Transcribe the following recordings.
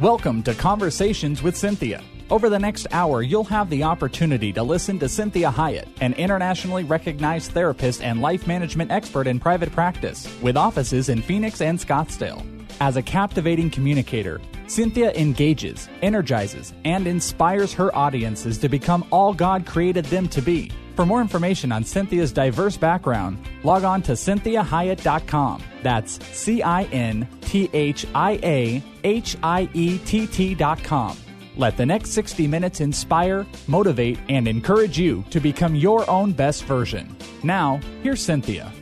Welcome to Conversations with Cinthia. Over the next hour, you'll have the opportunity to listen to Cinthia Hiett, an internationally recognized therapist and life management expert in private practice, with offices in Phoenix and Scottsdale. As a captivating communicator, Cinthia engages, energizes, and inspires her audiences to become all God created them to be. For more information on Cinthia's diverse background, log on to cinthiahiett.com. That's C I N T H I A H I E T T.com. Let the next 60 minutes inspire, motivate, and encourage you to become your own best version. Now, here's Cinthia.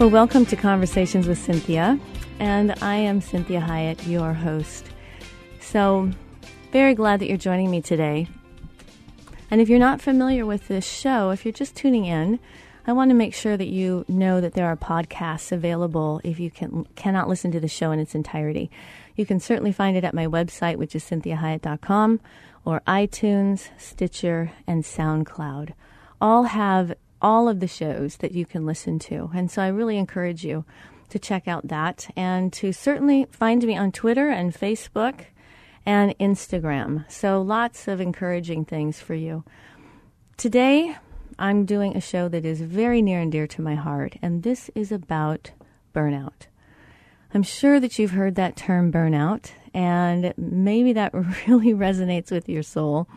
Well, welcome to Conversations with Cinthia, and I am Cinthia Hiett, your host. So, very glad that you're joining me today. And if you're not familiar with this show, if you're just tuning in, I want to make sure that you know that there are podcasts available if you can cannot listen to the show in its entirety. You can certainly find it at my website, which is cinthiahiett.com, or iTunes, Stitcher, and SoundCloud. All have all of the shows that you can listen to. And so I really encourage you to check out that and to certainly find me on Twitter and Facebook and Instagram. So lots of encouraging things for you. Today, I'm doing a show that is very near and dear to my heart, and this is about burnout. I'm sure that you've heard that term burnout, and maybe that really resonates with your soul.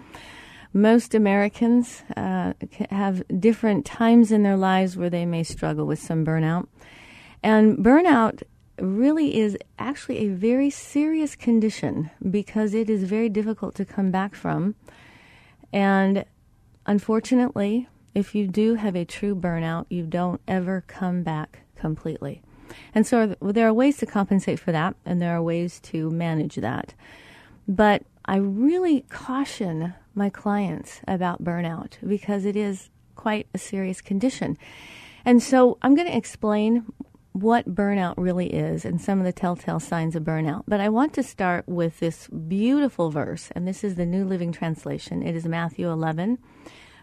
Most Americans uh, have different times in their lives where they may struggle with some burnout. And burnout really is actually a very serious condition because it is very difficult to come back from. And unfortunately, if you do have a true burnout, you don't ever come back completely. And so there are ways to compensate for that, and there are ways to manage that. But I really caution my clients about burnout because it is quite a serious condition. And so I'm going to explain what burnout really is and some of the telltale signs of burnout. But I want to start with this beautiful verse, and this is the New Living Translation. It is Matthew 11,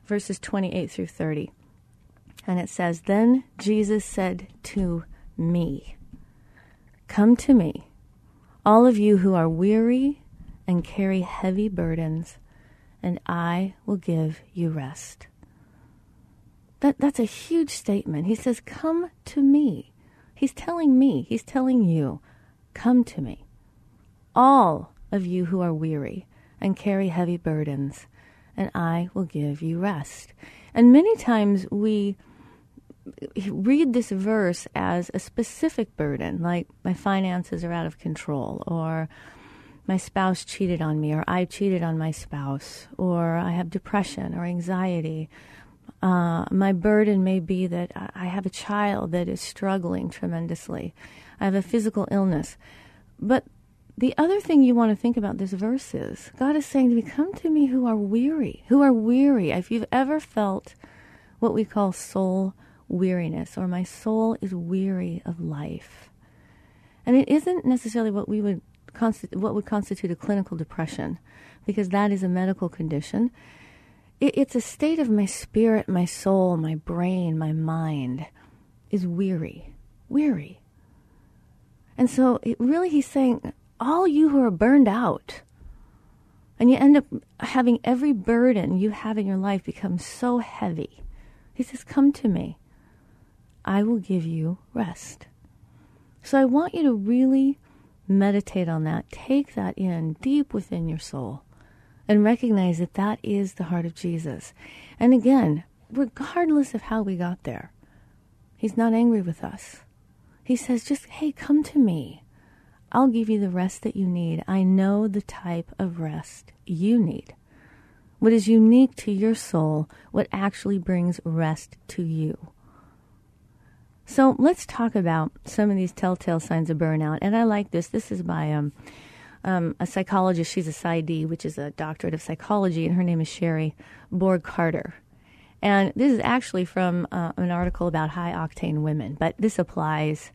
verses 28 through 30. And it says, Then Jesus said to me, Come to me, all of you who are weary and carry heavy burdens, and I will give you rest. That, that's a huge statement. He says, Come to me. He's telling me, he's telling you, come to me. All of you who are weary and carry heavy burdens, and I will give you rest. And many times we read this verse as a specific burden, like my finances are out of control, or my spouse cheated on me, or I cheated on my spouse, or I have depression or anxiety, uh, my burden may be that I have a child that is struggling tremendously. I have a physical illness. But the other thing you want to think about this verse is God is saying to me, Come to me who are weary, who are weary. If you've ever felt what we call soul weariness, or my soul is weary of life. And it isn't necessarily what we would consti- what would constitute a clinical depression, because that is a medical condition it, it's a state of my spirit, my soul, my brain, my mind is weary, weary. And so it really he's saying, all you who are burned out, and you end up having every burden you have in your life become so heavy. He says, Come to me. I will give you rest. So I want you to really meditate on that. Take that in deep within your soul and recognize that that is the heart of Jesus. And again, regardless of how we got there, He's not angry with us. He says, just, hey, come to me. I'll give you the rest that you need. I know the type of rest you need. What is unique to your soul, what actually brings rest to you. So let's talk about some of these telltale signs of burnout. And I like this. This is by um, um, a psychologist. She's a PsyD, which is a doctorate of psychology, and her name is Sherrie Bourg Carter. And this is actually from uh, an article about high octane women, but this applies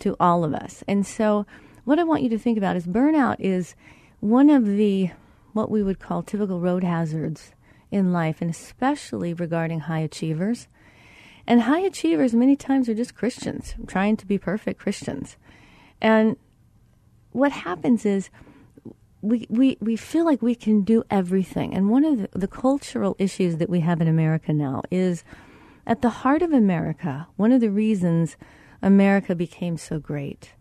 to all of us. And so, what I want you to think about is burnout is one of the what we would call typical road hazards in life, and especially regarding high achievers. And high achievers many times are just Christians, trying to be perfect Christians. And what happens is we, we, we feel like we can do everything. And one of the, the cultural issues that we have in America now is at the heart of America, one of the reasons America became so great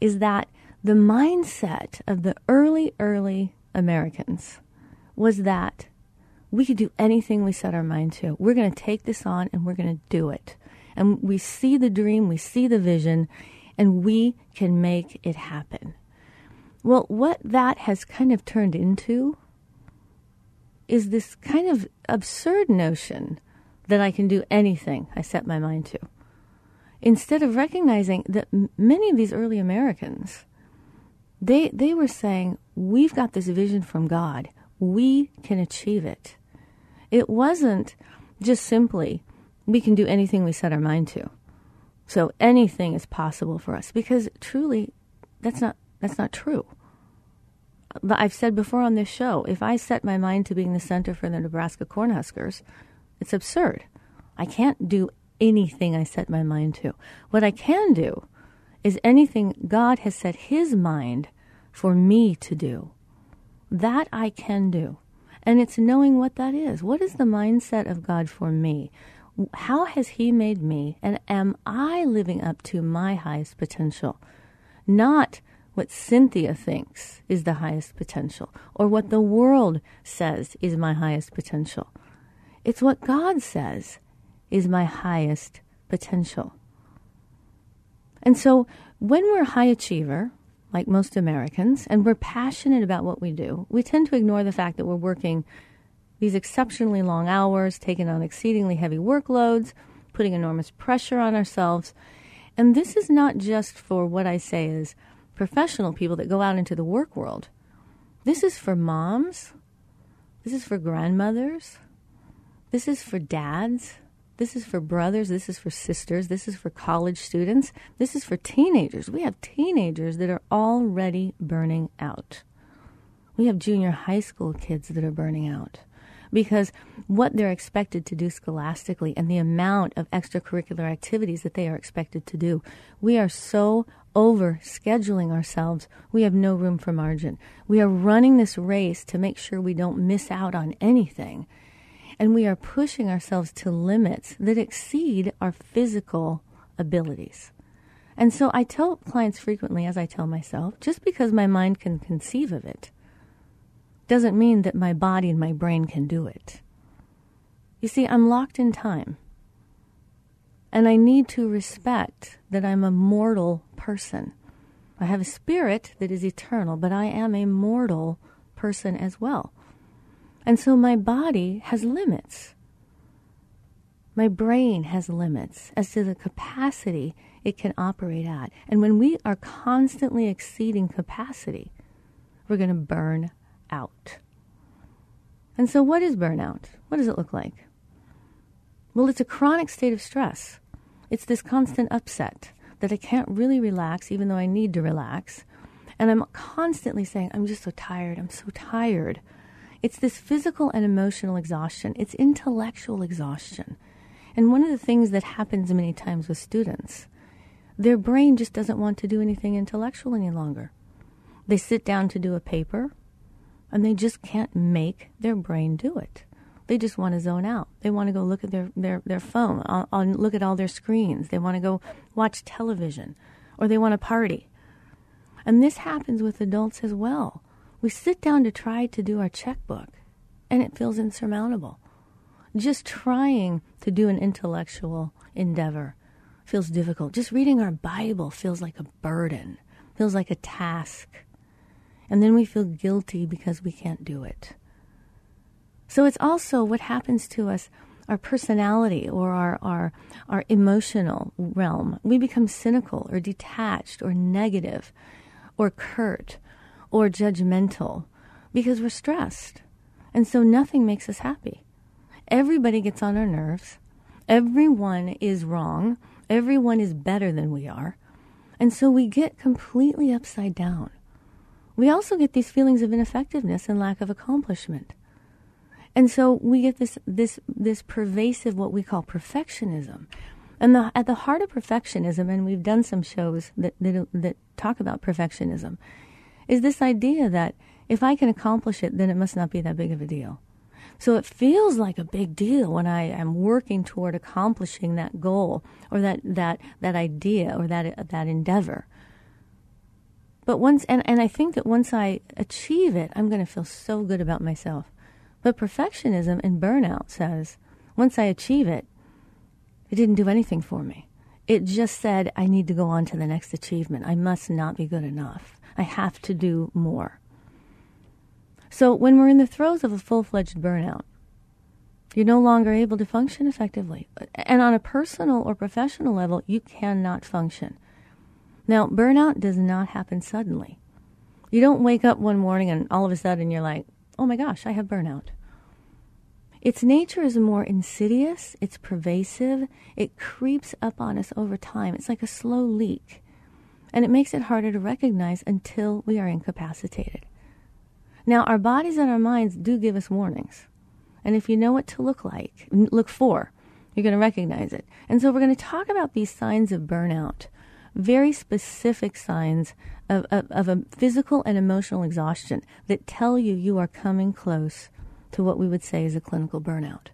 is that the mindset of the early, early Americans was that we could do anything we set our mind to. We're going to take this on and we're going to do it. And we see the dream, we see the vision, and we can make it happen. Well, what that has kind of turned into is this kind of absurd notion that I can do anything I set my mind to. Instead of recognizing that many of these early Americans, they, they were saying, We've got this vision from God. We can achieve it. It wasn't just simply, we can do anything we set our mind to. So anything is possible for us because truly that's not that's not true. But I've said before on this show, if I set my mind to being the center for the Nebraska Cornhuskers, it's absurd. I can't do anything I set my mind to. What I can do is anything God has set his mind for me to do. That I can do. And it's knowing what that is. What is the mindset of God for me? How has He made me? And am I living up to my highest potential? Not what Cinthia thinks is the highest potential or what the world says is my highest potential. It's what God says is my highest potential. And so when we're a high achiever, like most Americans, and we're passionate about what we do, we tend to ignore the fact that we're working these exceptionally long hours, taking on exceedingly heavy workloads, putting enormous pressure on ourselves. And this is not just for what I say is professional people that go out into the work world. This is for moms. This is for grandmothers. This is for dads. This is for brothers. This is for sisters. This is for college students. This is for teenagers. We have teenagers that are already burning out. We have junior high school kids that are burning out because what they're expected to do scholastically and the amount of extracurricular activities that they are expected to do. We are so over scheduling ourselves, we have no room for margin. We are running this race to make sure we don't miss out on anything and we are pushing ourselves to limits that exceed our physical abilities. And so I tell clients frequently, as I tell myself, just because my mind can conceive of it doesn't mean that my body and my brain can do it. You see, I'm locked in time. And I need to respect that I'm a mortal person. I have a spirit that is eternal, but I am a mortal person as well. And so my body has limits. My brain has limits as to the capacity it can operate at. And when we are constantly exceeding capacity, we're going to burn out. And so, what is burnout? What does it look like? Well, it's a chronic state of stress. It's this constant upset that I can't really relax, even though I need to relax. And I'm constantly saying, I'm just so tired. I'm so tired. It's this physical and emotional exhaustion, it's intellectual exhaustion. And one of the things that happens many times with students, their brain just doesn't want to do anything intellectual any longer. They sit down to do a paper and they just can't make their brain do it. They just want to zone out. They want to go look at their, their, their phone, on, on look at all their screens. They want to go watch television or they want to party. And this happens with adults as well. We sit down to try to do our checkbook, and it feels insurmountable. Just trying to do an intellectual endeavor feels difficult. Just reading our Bible feels like a burden, feels like a task. And then we feel guilty because we can't do it. So it's also what happens to us our personality or our, our, our emotional realm. We become cynical or detached or negative or curt or judgmental because we're stressed. And so nothing makes us happy. Everybody gets on our nerves. Everyone is wrong. Everyone is better than we are. And so we get completely upside down. We also get these feelings of ineffectiveness and lack of accomplishment. And so we get this this this pervasive what we call perfectionism. And the, at the heart of perfectionism, and we've done some shows that, that, that talk about perfectionism, is this idea that if I can accomplish it, then it must not be that big of a deal. So it feels like a big deal when I am working toward accomplishing that goal or that, that, that idea or that, that endeavor. But once, and, and I think that once I achieve it, I'm going to feel so good about myself. But perfectionism and burnout says, once I achieve it, it didn't do anything for me. It just said, I need to go on to the next achievement. I must not be good enough. I have to do more. So when we're in the throes of a full fledged burnout, you're no longer able to function effectively. And on a personal or professional level, you cannot function. Now, burnout does not happen suddenly. You don't wake up one morning and all of a sudden you're like, oh my gosh, I have burnout. Its nature is more insidious, it's pervasive, it creeps up on us over time. It's like a slow leak, and it makes it harder to recognize until we are incapacitated. Now, our bodies and our minds do give us warnings. And if you know what to look like, look for, you're going to recognize it. And so we're going to talk about these signs of burnout, very specific signs of, of, of a physical and emotional exhaustion that tell you you are coming close to what we would say is a clinical burnout.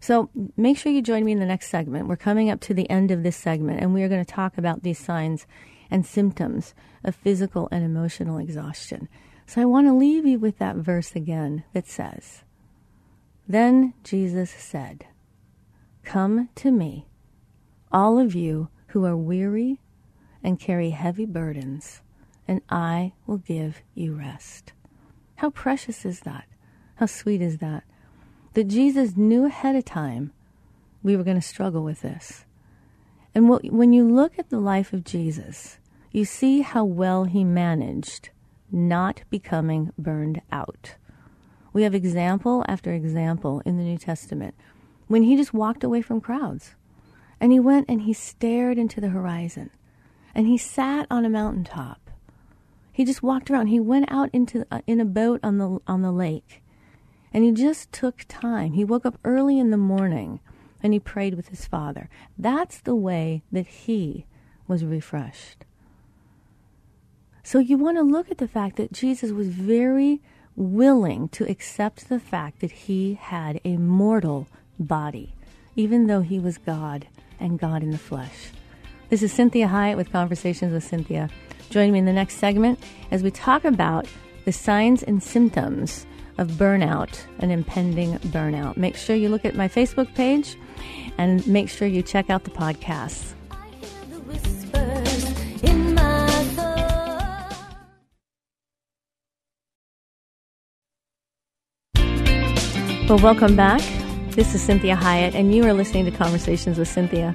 So make sure you join me in the next segment. We're coming up to the end of this segment, and we are going to talk about these signs and symptoms of physical and emotional exhaustion. So I want to leave you with that verse again that says, Then Jesus said, Come to me, all of you who are weary and carry heavy burdens, and I will give you rest. How precious is that? How sweet is that? That Jesus knew ahead of time we were going to struggle with this. And when you look at the life of Jesus, you see how well he managed not becoming burned out. We have example after example in the New Testament when he just walked away from crowds and he went and he stared into the horizon and he sat on a mountaintop. He just walked around. He went out into uh, in a boat on the on the lake. And he just took time. He woke up early in the morning and he prayed with his father. That's the way that he was refreshed. So you want to look at the fact that Jesus was very willing to accept the fact that he had a mortal body, even though he was God and God in the flesh. This is Cinthia Hiett with Conversations with Cinthia. Join me in the next segment as we talk about the signs and symptoms of burnout, an impending burnout. Make sure you look at my Facebook page and make sure you check out the podcasts. Well, welcome back. This is Cinthia Hiett, and you are listening to Conversations with Cinthia.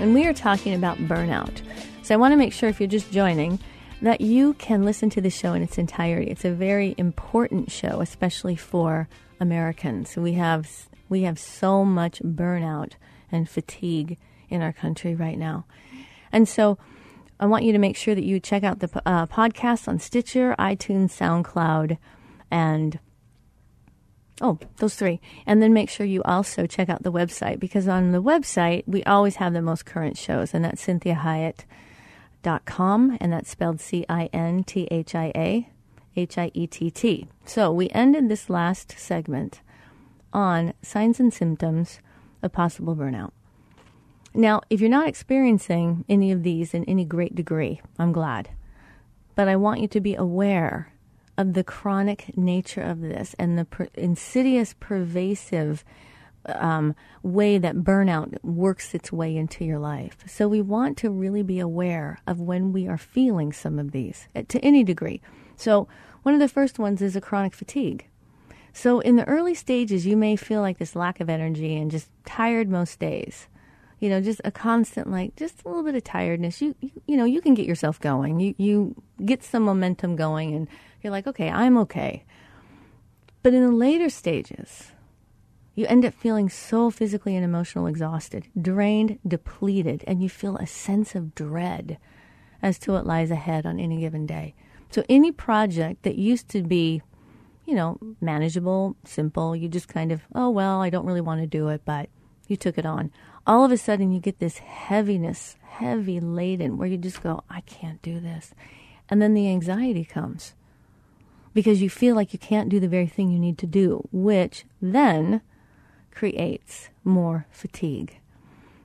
And we are talking about burnout. So I want to make sure if you're just joining that you can listen to the show in its entirety. It's a very important show, especially for Americans. We have we have so much burnout and fatigue in our country right now. And so I want you to make sure that you check out the uh, podcast on Stitcher, iTunes, SoundCloud, and Oh, those three. And then make sure you also check out the website because on the website, we always have the most current shows, and that's cinthiahiett.com, and that's spelled C I N T H I A H I E T T. So we ended this last segment on signs and symptoms of possible burnout. Now, if you're not experiencing any of these in any great degree, I'm glad. But I want you to be aware of the chronic nature of this and the per- insidious, pervasive um, way that burnout works its way into your life. So we want to really be aware of when we are feeling some of these uh, to any degree. So one of the first ones is a chronic fatigue. So, in the early stages, you may feel like this lack of energy and just tired most days. You know, just a constant, like, just a little bit of tiredness. You, you, you know, you can get yourself going. You, you get some momentum going, and you're like, okay, I'm okay. But in the later stages, you end up feeling so physically and emotionally exhausted, drained, depleted, and you feel a sense of dread as to what lies ahead on any given day. So, any project that used to be you know, manageable, simple. You just kind of, oh, well, I don't really want to do it, but you took it on. All of a sudden, you get this heaviness, heavy laden, where you just go, I can't do this. And then the anxiety comes because you feel like you can't do the very thing you need to do, which then creates more fatigue.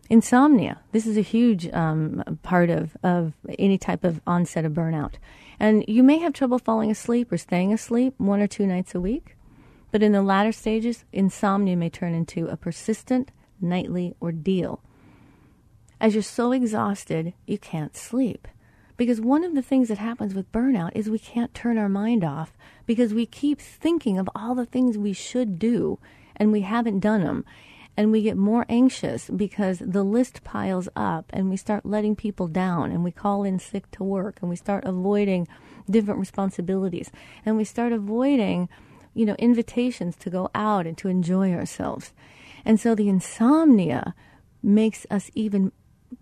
Insomnia. This is a huge um, part of, of any type of onset of burnout. And you may have trouble falling asleep or staying asleep one or two nights a week, but in the latter stages, insomnia may turn into a persistent nightly ordeal. As you're so exhausted, you can't sleep. Because one of the things that happens with burnout is we can't turn our mind off because we keep thinking of all the things we should do and we haven't done them and we get more anxious because the list piles up and we start letting people down and we call in sick to work and we start avoiding different responsibilities. And we start avoiding you know invitations to go out and to enjoy ourselves. And so the insomnia makes us even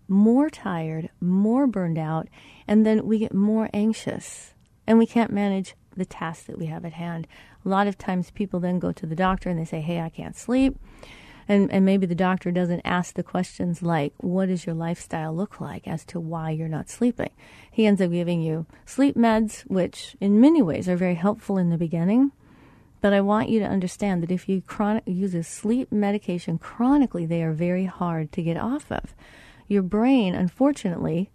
more tired more burned out and then we get more anxious. And we can't manage the tasks that we have at hand. A lot of times people then go to the doctor and they say hey i can't sleep. And and maybe the doctor doesn't ask the questions like what does your lifestyle look like? as to why you're not sleeping. He ends up giving you sleep meds which in many ways are very helpful in the beginning. But I want you to understand that if you chronic, use a sleep medication chronically, they are very hard to get off of. Your brain, unfortunately,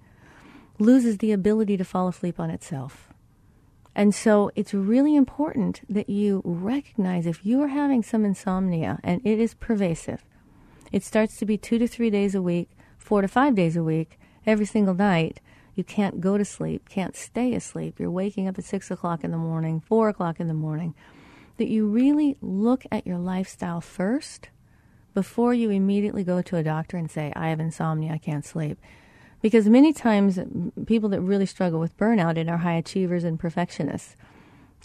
loses the ability to fall asleep on itself. And so it's really important that you recognize if you are having some insomnia and it is pervasive, it starts to be two to three days a week, four to five days a week, every single night. You can't go to sleep, can't stay asleep. You're waking up at six o'clock in the morning, four o'clock in the morning. That you really look at your lifestyle first before you immediately go to a doctor and say, I have insomnia, I can't sleep. Because many times, people that really struggle with burnout and are high achievers and perfectionists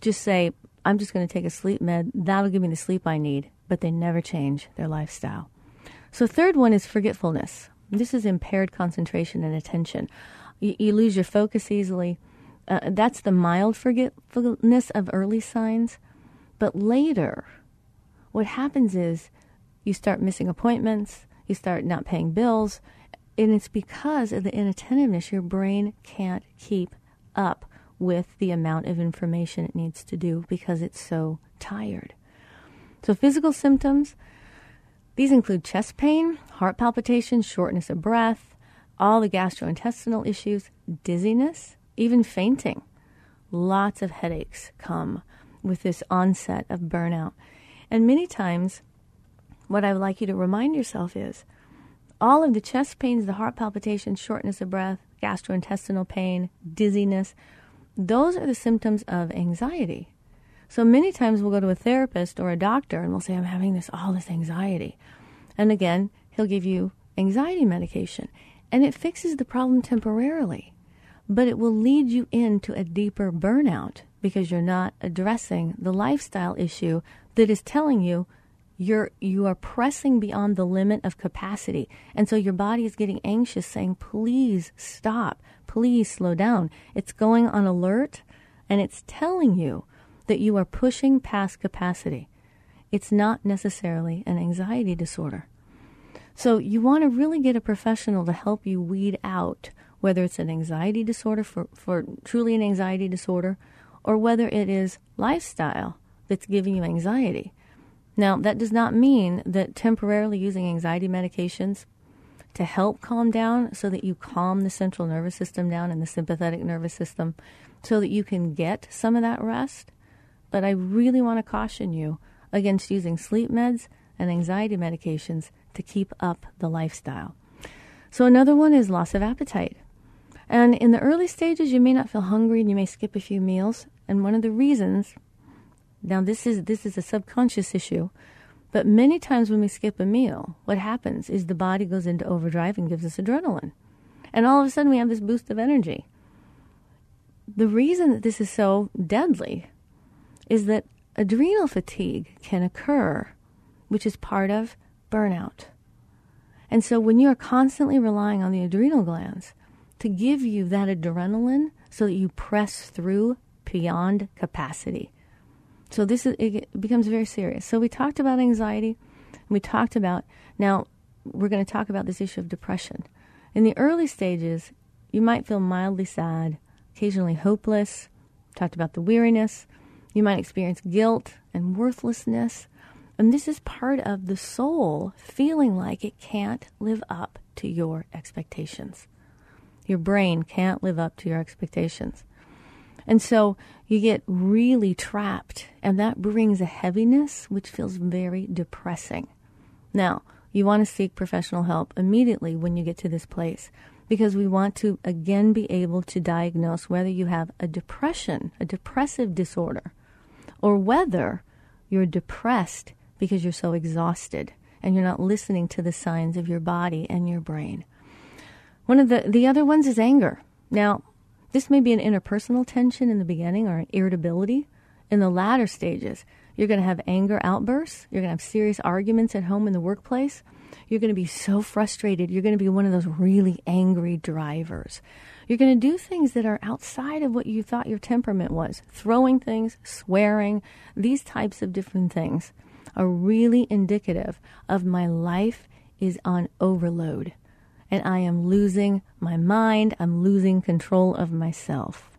just say, I'm just going to take a sleep med. That'll give me the sleep I need. But they never change their lifestyle. So, third one is forgetfulness. This is impaired concentration and attention. You, you lose your focus easily. Uh, that's the mild forgetfulness of early signs. But later, what happens is you start missing appointments, you start not paying bills, and it's because of the inattentiveness, your brain can't keep up with the amount of information it needs to do because it's so tired. So, physical symptoms these include chest pain, heart palpitations, shortness of breath, all the gastrointestinal issues, dizziness, even fainting. Lots of headaches come with this onset of burnout. And many times, what I would like you to remind yourself is all of the chest pains, the heart palpitations, shortness of breath, gastrointestinal pain, dizziness, those are the symptoms of anxiety. So many times we'll go to a therapist or a doctor and we'll say, I'm having this, all this anxiety. And again, he'll give you anxiety medication and it fixes the problem temporarily, but it will lead you into a deeper burnout because you're not addressing the lifestyle issue that is telling you you're you are pressing beyond the limit of capacity. And so your body is getting anxious saying please stop. Please slow down. It's going on alert and it's telling you that you are pushing past capacity. It's not necessarily an anxiety disorder. So you want to really get a professional to help you weed out whether it's an anxiety disorder for, for truly an anxiety disorder or whether it is lifestyle that's giving you anxiety now, that does not mean that temporarily using anxiety medications to help calm down so that you calm the central nervous system down and the sympathetic nervous system so that you can get some of that rest. But I really want to caution you against using sleep meds and anxiety medications to keep up the lifestyle. So, another one is loss of appetite. And in the early stages, you may not feel hungry and you may skip a few meals. And one of the reasons Now, this is this is a subconscious issue, but many times when we skip a meal, what happens is the body goes into overdrive and gives us adrenaline, and all of a sudden we have this boost of energy. The reason that this is so deadly is that adrenal fatigue can occur, which is part of burnout. And so when you're constantly relying on the adrenal glands to give you that adrenaline so that you press through beyond capacity. So this is it becomes very serious. So we talked about anxiety, we talked about now we're going to talk about this issue of depression. In the early stages, you might feel mildly sad, occasionally hopeless. Talked about the weariness. You might experience guilt and worthlessness. And this is part of the soul feeling like it can't live up to your expectations. Your brain can't live up to your expectations. And so you get really trapped, and that brings a heaviness which feels very depressing. Now, you want to seek professional help immediately when you get to this place because we want to again be able to diagnose whether you have a depression, a depressive disorder, or whether you're depressed because you're so exhausted and you're not listening to the signs of your body and your brain. One of the, the other ones is anger. Now, this may be an interpersonal tension in the beginning or an irritability. In the latter stages, you're going to have anger outbursts. You're going to have serious arguments at home in the workplace. You're going to be so frustrated. You're going to be one of those really angry drivers. You're going to do things that are outside of what you thought your temperament was throwing things, swearing, these types of different things are really indicative of my life is on overload and I am losing my mind. I'm losing control of myself.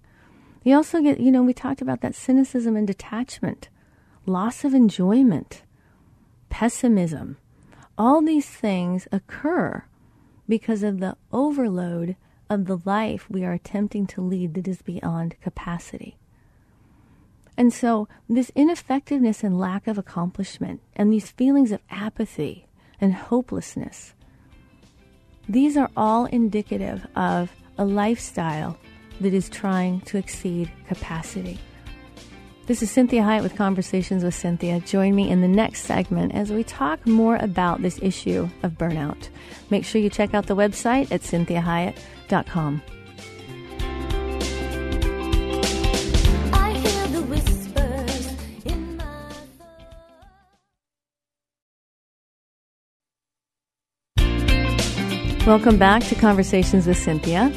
You also get, you know, we talked about that cynicism and detachment, loss of enjoyment, pessimism. All these things occur because of the overload of the life we are attempting to lead that is beyond capacity. And so, this ineffectiveness and lack of accomplishment, and these feelings of apathy and hopelessness, these are all indicative of a lifestyle that is trying to exceed capacity. This is Cinthia Hiett with Conversations with Cinthia. Join me in the next segment as we talk more about this issue of burnout. Make sure you check out the website at cinthiahiett.com. Welcome back to Conversations with Cinthia.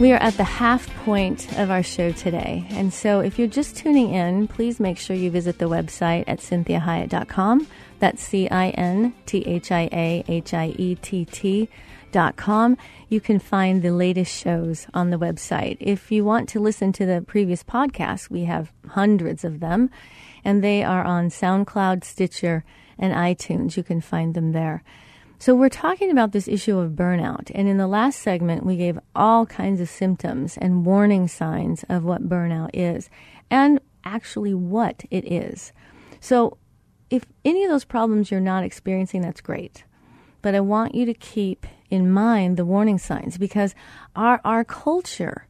We are at the half point of our show today. And so if you're just tuning in, please make sure you visit the website at cinthiahiett.com. That's C I N T H I A H I E T T dot com. You can find the latest shows on the website. If you want to listen to the previous podcasts, we have hundreds of them, and they are on SoundCloud, Stitcher, and iTunes. You can find them there. So, we're talking about this issue of burnout. And in the last segment, we gave all kinds of symptoms and warning signs of what burnout is and actually what it is. So, if any of those problems you're not experiencing, that's great. But I want you to keep in mind the warning signs because our, our culture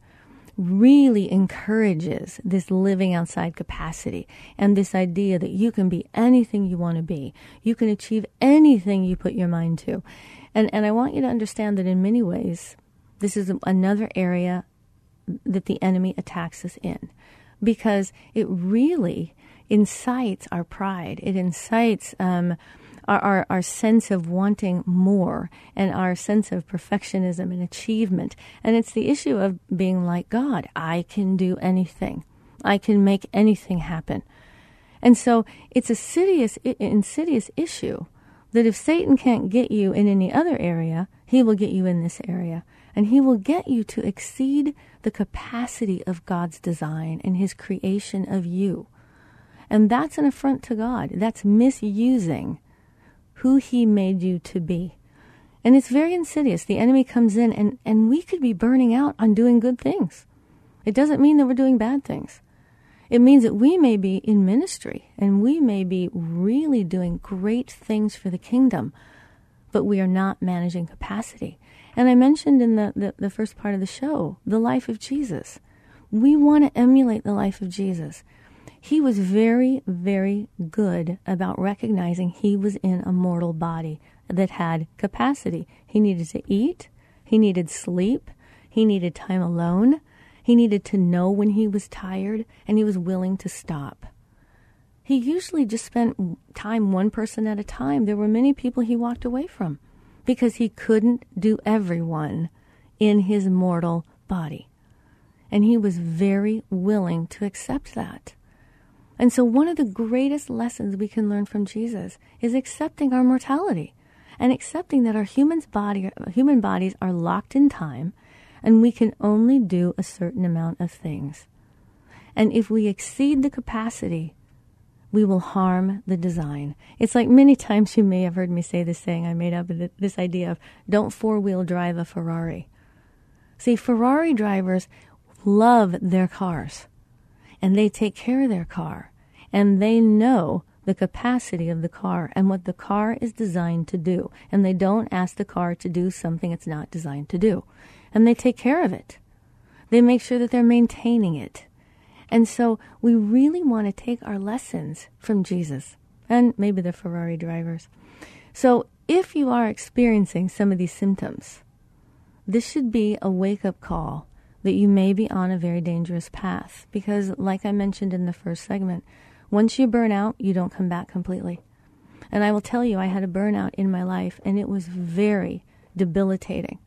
really encourages this living outside capacity and this idea that you can be anything you want to be. You can achieve anything you put your mind to. And, and I want you to understand that in many ways, this is another area that the enemy attacks us in because it really incites our pride. It incites um, our, our, our sense of wanting more and our sense of perfectionism and achievement. And it's the issue of being like God. I can do anything. I can make anything happen. And so it's a insidious, insidious issue that if Satan can't get you in any other area, he will get you in this area. And he will get you to exceed the capacity of God's design and his creation of you. And that's an affront to God. That's misusing who he made you to be. And it's very insidious. The enemy comes in, and, and we could be burning out on doing good things. It doesn't mean that we're doing bad things. It means that we may be in ministry and we may be really doing great things for the kingdom, but we are not managing capacity. And I mentioned in the, the, the first part of the show the life of Jesus. We want to emulate the life of Jesus. He was very, very good about recognizing he was in a mortal body that had capacity. He needed to eat, he needed sleep, he needed time alone, he needed to know when he was tired, and he was willing to stop. He usually just spent time one person at a time. There were many people he walked away from because he couldn't do everyone in his mortal body. And he was very willing to accept that. And so, one of the greatest lessons we can learn from Jesus is accepting our mortality and accepting that our human's body, human bodies are locked in time and we can only do a certain amount of things. And if we exceed the capacity, we will harm the design. It's like many times you may have heard me say this saying I made up this idea of don't four wheel drive a Ferrari. See, Ferrari drivers love their cars and they take care of their car and they know the capacity of the car and what the car is designed to do. And they don't ask the car to do something it's not designed to do. And they take care of it. They make sure that they're maintaining it. And so we really want to take our lessons from Jesus and maybe the Ferrari drivers. So if you are experiencing some of these symptoms, this should be a wake up call that you may be on a very dangerous path. Because, like I mentioned in the first segment, once you burn out, you don't come back completely. And I will tell you, I had a burnout in my life, and it was very debilitating.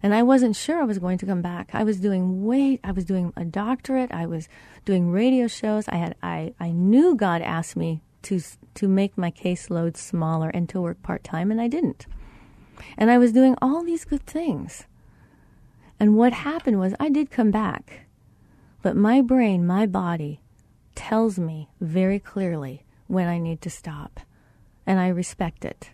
And I wasn't sure I was going to come back. I was doing weight, I was doing a doctorate, I was doing radio shows. I had I, I knew God asked me to to make my caseload smaller and to work part time and I didn't. And I was doing all these good things. And what happened was I did come back. But my brain, my body tells me very clearly when I need to stop. And I respect it.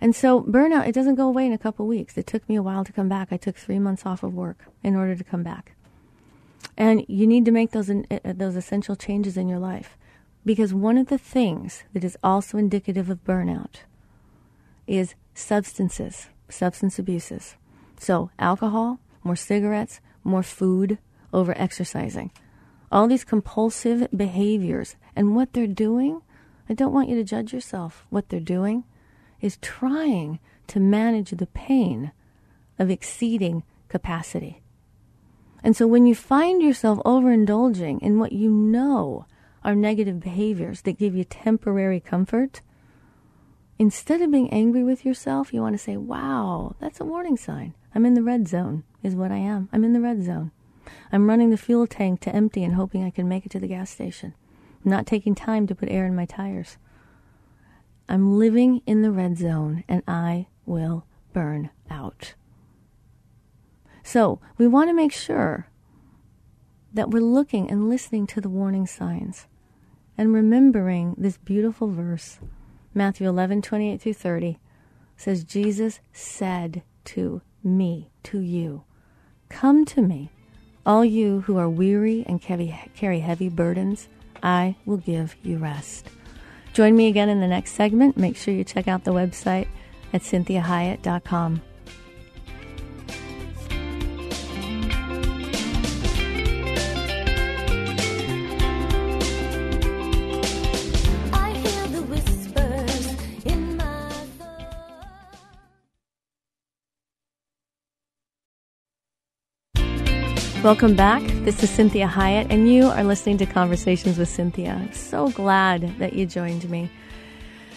And so burnout, it doesn't go away in a couple weeks. It took me a while to come back. I took three months off of work in order to come back. And you need to make those, uh, those essential changes in your life. Because one of the things that is also indicative of burnout is substances, substance abuses. So, alcohol, more cigarettes, more food, over exercising. All these compulsive behaviors. And what they're doing, I don't want you to judge yourself. What they're doing is trying to manage the pain of exceeding capacity. And so when you find yourself overindulging in what you know are negative behaviors that give you temporary comfort, instead of being angry with yourself, you want to say, wow, that's a warning sign. I'm in the red zone, is what I am. I'm in the red zone. I'm running the fuel tank to empty and hoping I can make it to the gas station. I'm not taking time to put air in my tires. I'm living in the red zone and I will burn out. So we want to make sure that we're looking and listening to the warning signs and remembering this beautiful verse. Matthew 11, 28 through 30 says, Jesus said to me, to you, Come to me, all you who are weary and carry heavy burdens, I will give you rest. Join me again in the next segment. Make sure you check out the website at cinthiahiett.com. Welcome back. This is Cinthia Hiett, and you are listening to Conversations with Cinthia. I'm so glad that you joined me.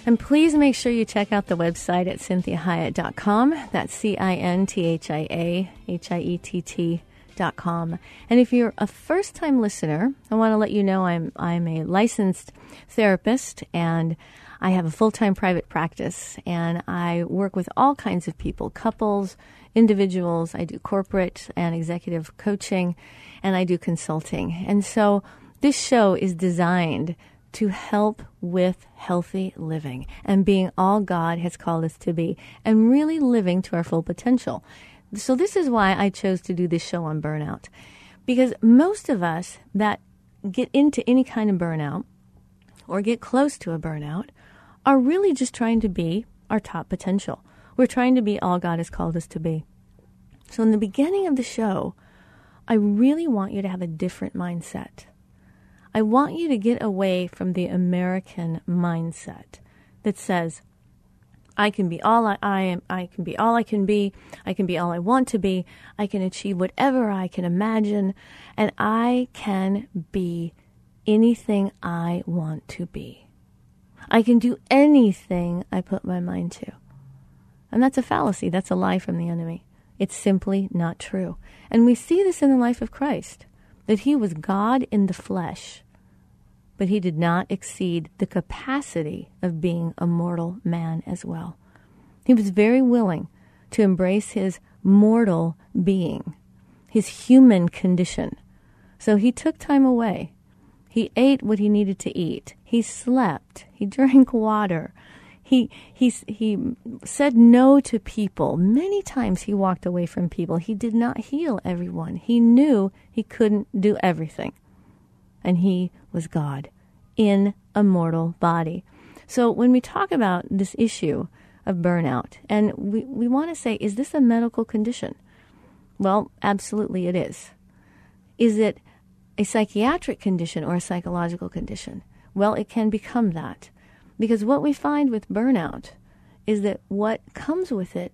And please make sure you check out the website at cinthiahiett.com. That's C I N T H I A H I E T T. And if you're a first time listener, I want to let you know I'm, I'm a licensed therapist and I have a full time private practice and I work with all kinds of people couples, individuals, I do corporate and executive coaching, and I do consulting. And so this show is designed to help with healthy living and being all God has called us to be and really living to our full potential. So, this is why I chose to do this show on burnout. Because most of us that get into any kind of burnout or get close to a burnout are really just trying to be our top potential. We're trying to be all God has called us to be. So, in the beginning of the show, I really want you to have a different mindset. I want you to get away from the American mindset that says, I can be all I, I, am. I can be all I can be. I can be all I want to be. I can achieve whatever I can imagine, and I can be anything I want to be. I can do anything I put my mind to. And that's a fallacy. That's a lie from the enemy. It's simply not true. And we see this in the life of Christ that he was God in the flesh, but he did not exceed the capacity of being a mortal man as well. He was very willing to embrace his mortal being, his human condition. So he took time away. He ate what he needed to eat. He slept. He drank water. He, he, he said no to people. Many times he walked away from people. He did not heal everyone. He knew he couldn't do everything. And he was God in a mortal body. So when we talk about this issue of burnout, and we, we want to say, is this a medical condition? Well, absolutely it is. Is it a psychiatric condition or a psychological condition? Well, it can become that. Because what we find with burnout is that what comes with it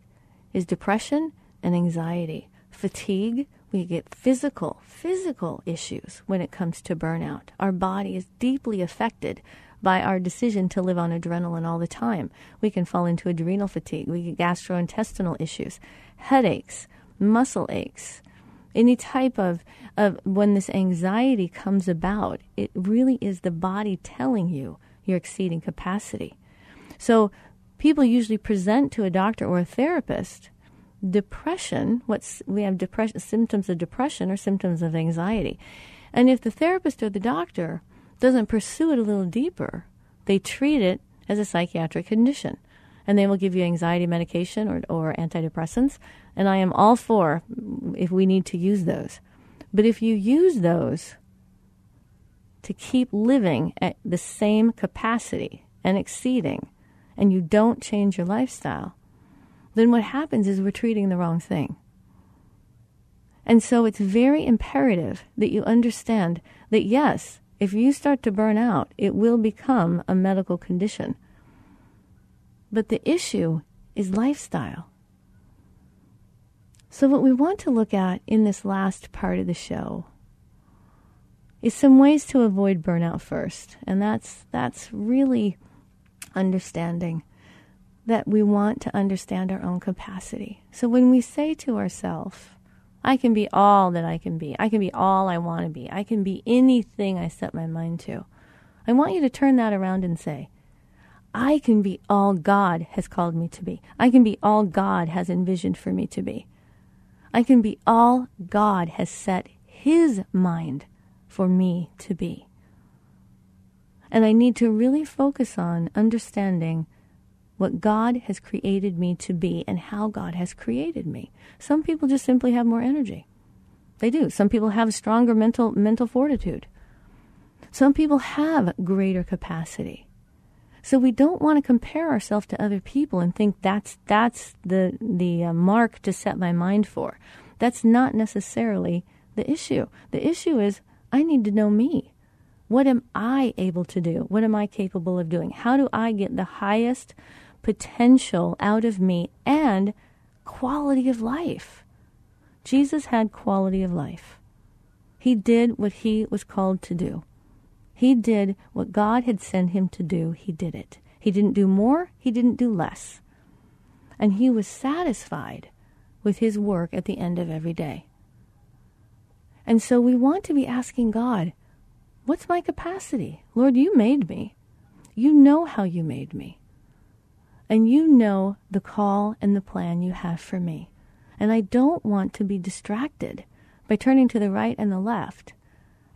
is depression and anxiety, fatigue. We get physical, physical issues when it comes to burnout. Our body is deeply affected by our decision to live on adrenaline all the time. We can fall into adrenal fatigue. We get gastrointestinal issues, headaches, muscle aches, any type of, of when this anxiety comes about, it really is the body telling you you're exceeding capacity. So people usually present to a doctor or a therapist depression. What's we have depression symptoms of depression or symptoms of anxiety, and if the therapist or the doctor doesn't pursue it a little deeper, they treat it as a psychiatric condition, and they will give you anxiety medication or or antidepressants. And I am all for if we need to use those, but if you use those to keep living at the same capacity and exceeding, and you don't change your lifestyle, then what happens is we're treating the wrong thing. And so it's very imperative that you understand that yes, if you start to burn out, it will become a medical condition. But the issue is lifestyle. So, what we want to look at in this last part of the show is some ways to avoid burnout first. And that's that's really understanding that we want to understand our own capacity. So when we say to ourselves, I can be all that I can be. I can be all I want to be. I can be anything I set my mind to. I want you to turn that around and say, I can be all God has called me to be. I can be all God has envisioned for me to be. I can be all God has set His mind for me to be. And I need to really focus on understanding what God has created me to be and how God has created me. Some people just simply have more energy. They do. Some people have stronger mental mental fortitude. Some people have greater capacity. So we don't want to compare ourselves to other people and think that's that's the the uh, mark to set my mind for. That's not necessarily the issue. The issue is I need to know me. What am I able to do? What am I capable of doing? How do I get the highest potential out of me and quality of life? Jesus had quality of life. He did what he was called to do. He did what God had sent him to do. He did it. He didn't do more, he didn't do less. And he was satisfied with his work at the end of every day. And so we want to be asking God, what's my capacity? Lord, you made me. You know how you made me. And you know the call and the plan you have for me. And I don't want to be distracted by turning to the right and the left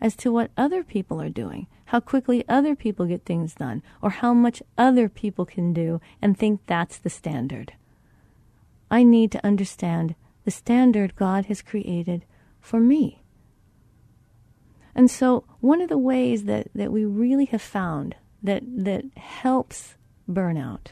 as to what other people are doing, how quickly other people get things done, or how much other people can do and think that's the standard. I need to understand the standard God has created for me. And so, one of the ways that, that we really have found that, that helps burnout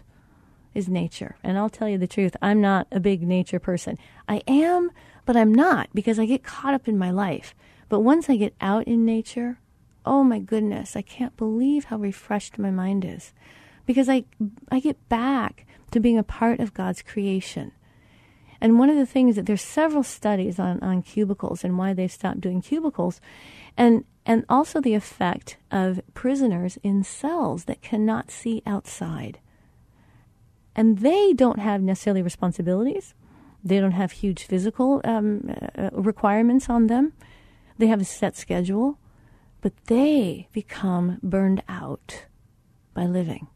is nature. And I'll tell you the truth, I'm not a big nature person. I am, but I'm not because I get caught up in my life. But once I get out in nature, oh my goodness, I can't believe how refreshed my mind is. Because I, I get back to being a part of God's creation. And one of the things that there's several studies on, on cubicles and why they've stopped doing cubicles, and and also the effect of prisoners in cells that cannot see outside. And they don't have necessarily responsibilities. They don't have huge physical um, uh, requirements on them. They have a set schedule, but they become burned out by living.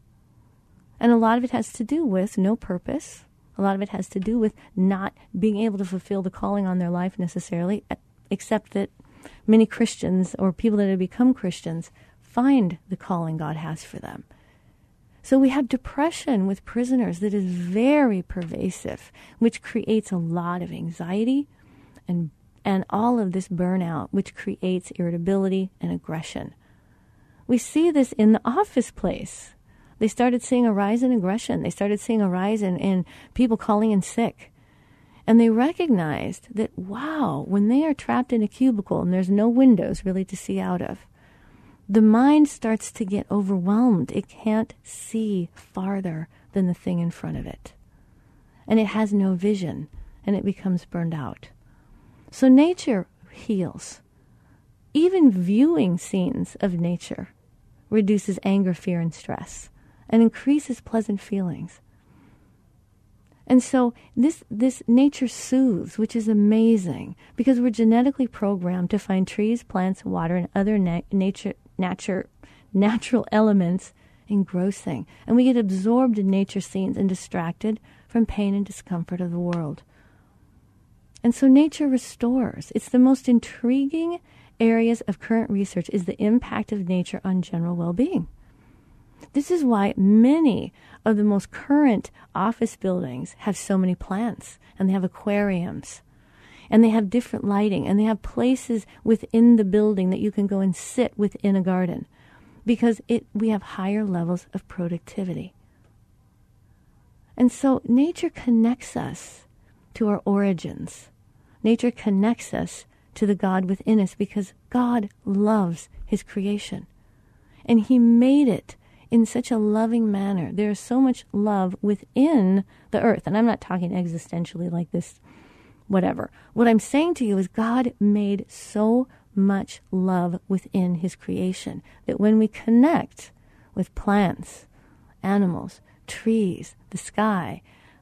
And a lot of it has to do with no purpose. A lot of it has to do with not being able to fulfill the calling on their life necessarily, except that many Christians or people that have become Christians find the calling God has for them. So we have depression with prisoners that is very pervasive, which creates a lot of anxiety and and all of this burnout, which creates irritability and aggression. We see this in the office place. They started seeing a rise in aggression. They started seeing a rise in, in people calling in sick. And they recognized that, wow, when they are trapped in a cubicle and there's no windows really to see out of, the mind starts to get overwhelmed. It can't see farther than the thing in front of it. And it has no vision and it becomes burned out. So nature heals. Even viewing scenes of nature reduces anger, fear, and stress and increases pleasant feelings. And so this this nature soothes, which is amazing because we're genetically programmed to find trees, plants, water, and other na- nature nature natural elements engrossing, and we get absorbed in nature scenes and distracted from pain and discomfort of the world. And so nature restores. It's the most intriguing areas of current research is the impact of nature on general well-being. This is why many of the most current office buildings have so many plants and they have aquariums and they have different lighting and they have places within the building that you can go and sit within a garden because it we have higher levels of productivity. And so nature connects us to our origins. Nature connects us to the God within us because God loves his creation. And he made it in such a loving manner. There is so much love within the earth. And I'm not talking existentially like this, whatever. What I'm saying to you is God made so much love within his creation that when we connect with plants, animals, trees, the sky,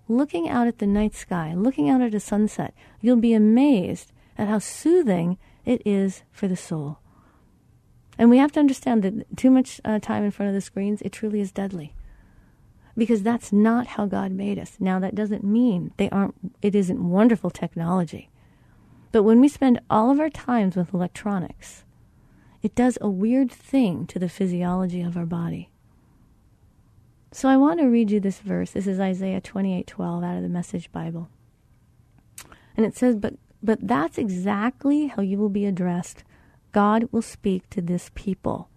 looking out at the night sky, looking out at a sunset, you'll be amazed at how soothing it is for the soul. And we have to understand that too much uh, time in front of the screens, it truly is deadly. Because that's not how God made us. Now, that doesn't mean they aren't, it isn't wonderful technology. But when we spend all of our times with electronics, it does a weird thing to the physiology of our body. So I want to read you this verse. This is Isaiah 28:12 out of the Message Bible. And it says, "But but that's exactly how you will be addressed God will speak to this people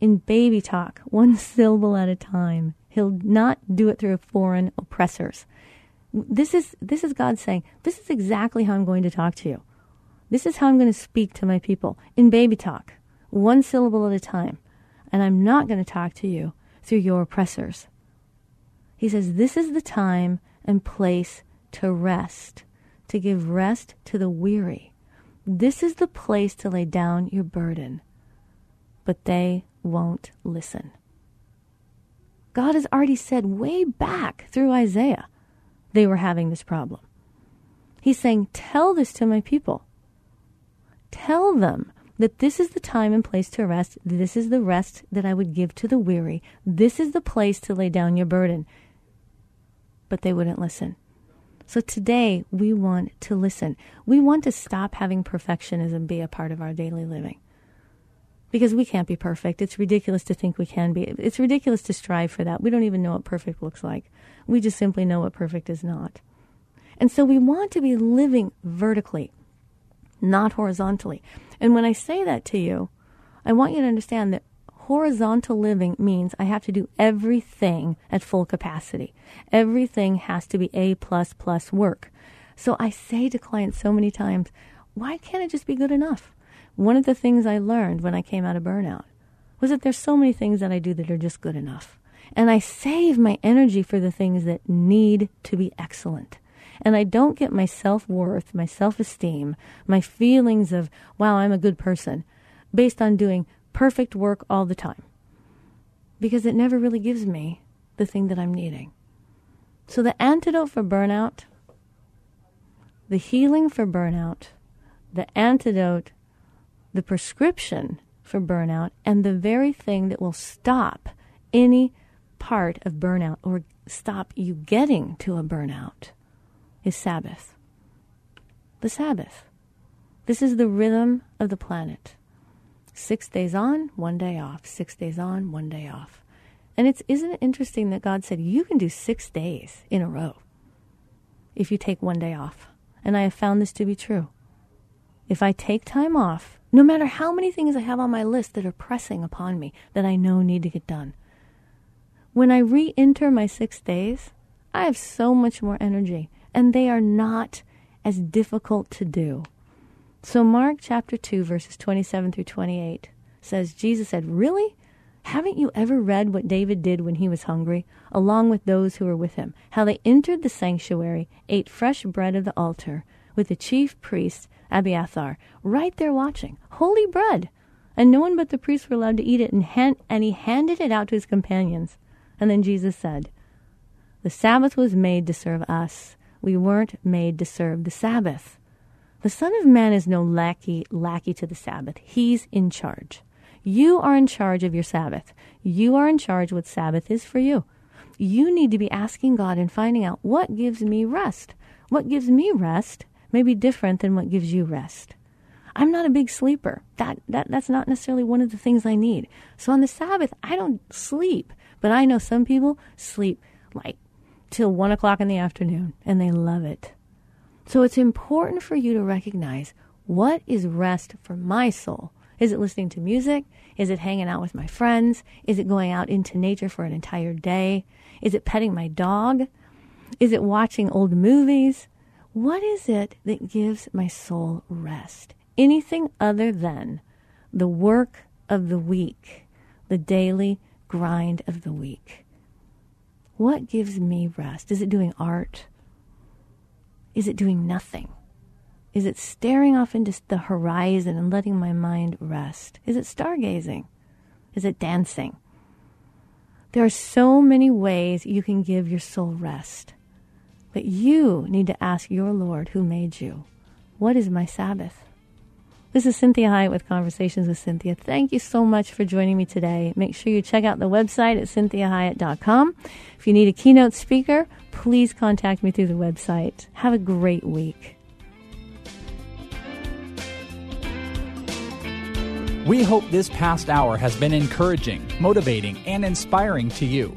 in baby talk, one syllable at a time. He'll not do it through foreign oppressors. This is this is God saying, this is exactly how I'm going to talk to you. This is how I'm going to speak to my people in baby talk, one syllable at a time. And I'm not going to talk to you through your oppressors. He says, This is the time and place to rest, to give rest to the weary, this is the place to lay down your burden. But they won't listen. God has already said way back through Isaiah they were having this problem. He's saying, Tell this to my people. Tell them that this is the time and place to rest. This is the rest that I would give to the weary. This is the place to lay down your burden. But they wouldn't listen. So today we want to listen. We want to stop having perfectionism be a part of our daily living. Because we can't be perfect. It's ridiculous to think we can be. It's ridiculous to strive for that. We don't even know what perfect looks like. We just simply know what perfect is not. And so we want to be living vertically, not horizontally. And when I say that to you, I want you to understand that horizontal living means I have to do everything at full capacity. Everything has to be A plus plus work. So I say to clients so many times, why can't it just be good enough? One of the things I learned when I came out of burnout was that there's so many things that I do that are just good enough. And I save my energy for the things that need to be excellent. And I don't get my self worth, my self esteem, my feelings of, wow, I'm a good person, based on doing perfect work all the time. Because it never really gives me the thing that I'm needing. So the antidote for burnout, the healing for burnout, the antidote, the prescription for burnout, and the very thing that will stop any part of burnout or stop you getting to a burnout is Sabbath. The Sabbath. This is the rhythm of the planet. Six days on, one day off. Six days on, one day off. And it's isn't it interesting that God said you can do six days in a row if you take one day off. And I have found this to be true. If I take time off, no matter how many things I have on my list that are pressing upon me that I know need to get done, when I re enter my six days, I have so much more energy, and they are not as difficult to do. So, Mark chapter 2, verses 27 through 28 says, Jesus said, Really? Haven't you ever read what David did when he was hungry, along with those who were with him? How they entered the sanctuary, ate fresh bread of the altar, with the chief priest, Abiathar, right there watching. Holy bread! And no one but the priests were allowed to eat it, and, hand, and he handed it out to his companions. And then Jesus said, The Sabbath was made to serve us. We weren't made to serve the Sabbath. The Son of Man is no lackey, lackey to the Sabbath. He's in charge. You are in charge of your Sabbath. You are in charge what Sabbath is for you. You need to be asking God and finding out what gives me rest. What gives me rest may be different than what gives you rest. I'm not a big sleeper. That, that that's not necessarily one of the things I need. So on the Sabbath, I don't sleep. But I know some people sleep like till one o'clock in the afternoon and they love it. So it's important for you to recognize what is rest for my soul is it listening to music? Is it hanging out with my friends? Is it going out into nature for an entire day? Is it petting my dog? Is it watching old movies? What is it that gives my soul rest? Anything other than the work of the week, the daily grind of the week. What gives me rest? Is it doing art? Is it doing nothing? Is it staring off into the horizon and letting my mind rest? Is it stargazing? Is it dancing? There are so many ways you can give your soul rest. But you need to ask your Lord who made you, What is my Sabbath? This is Cinthia Hiett with Conversations with Cinthia. Thank you so much for joining me today. Make sure you check out the website at cinthiahiett.com. If you need a keynote speaker, please contact me through the website. Have a great week. We hope this past hour has been encouraging, motivating, and inspiring to you.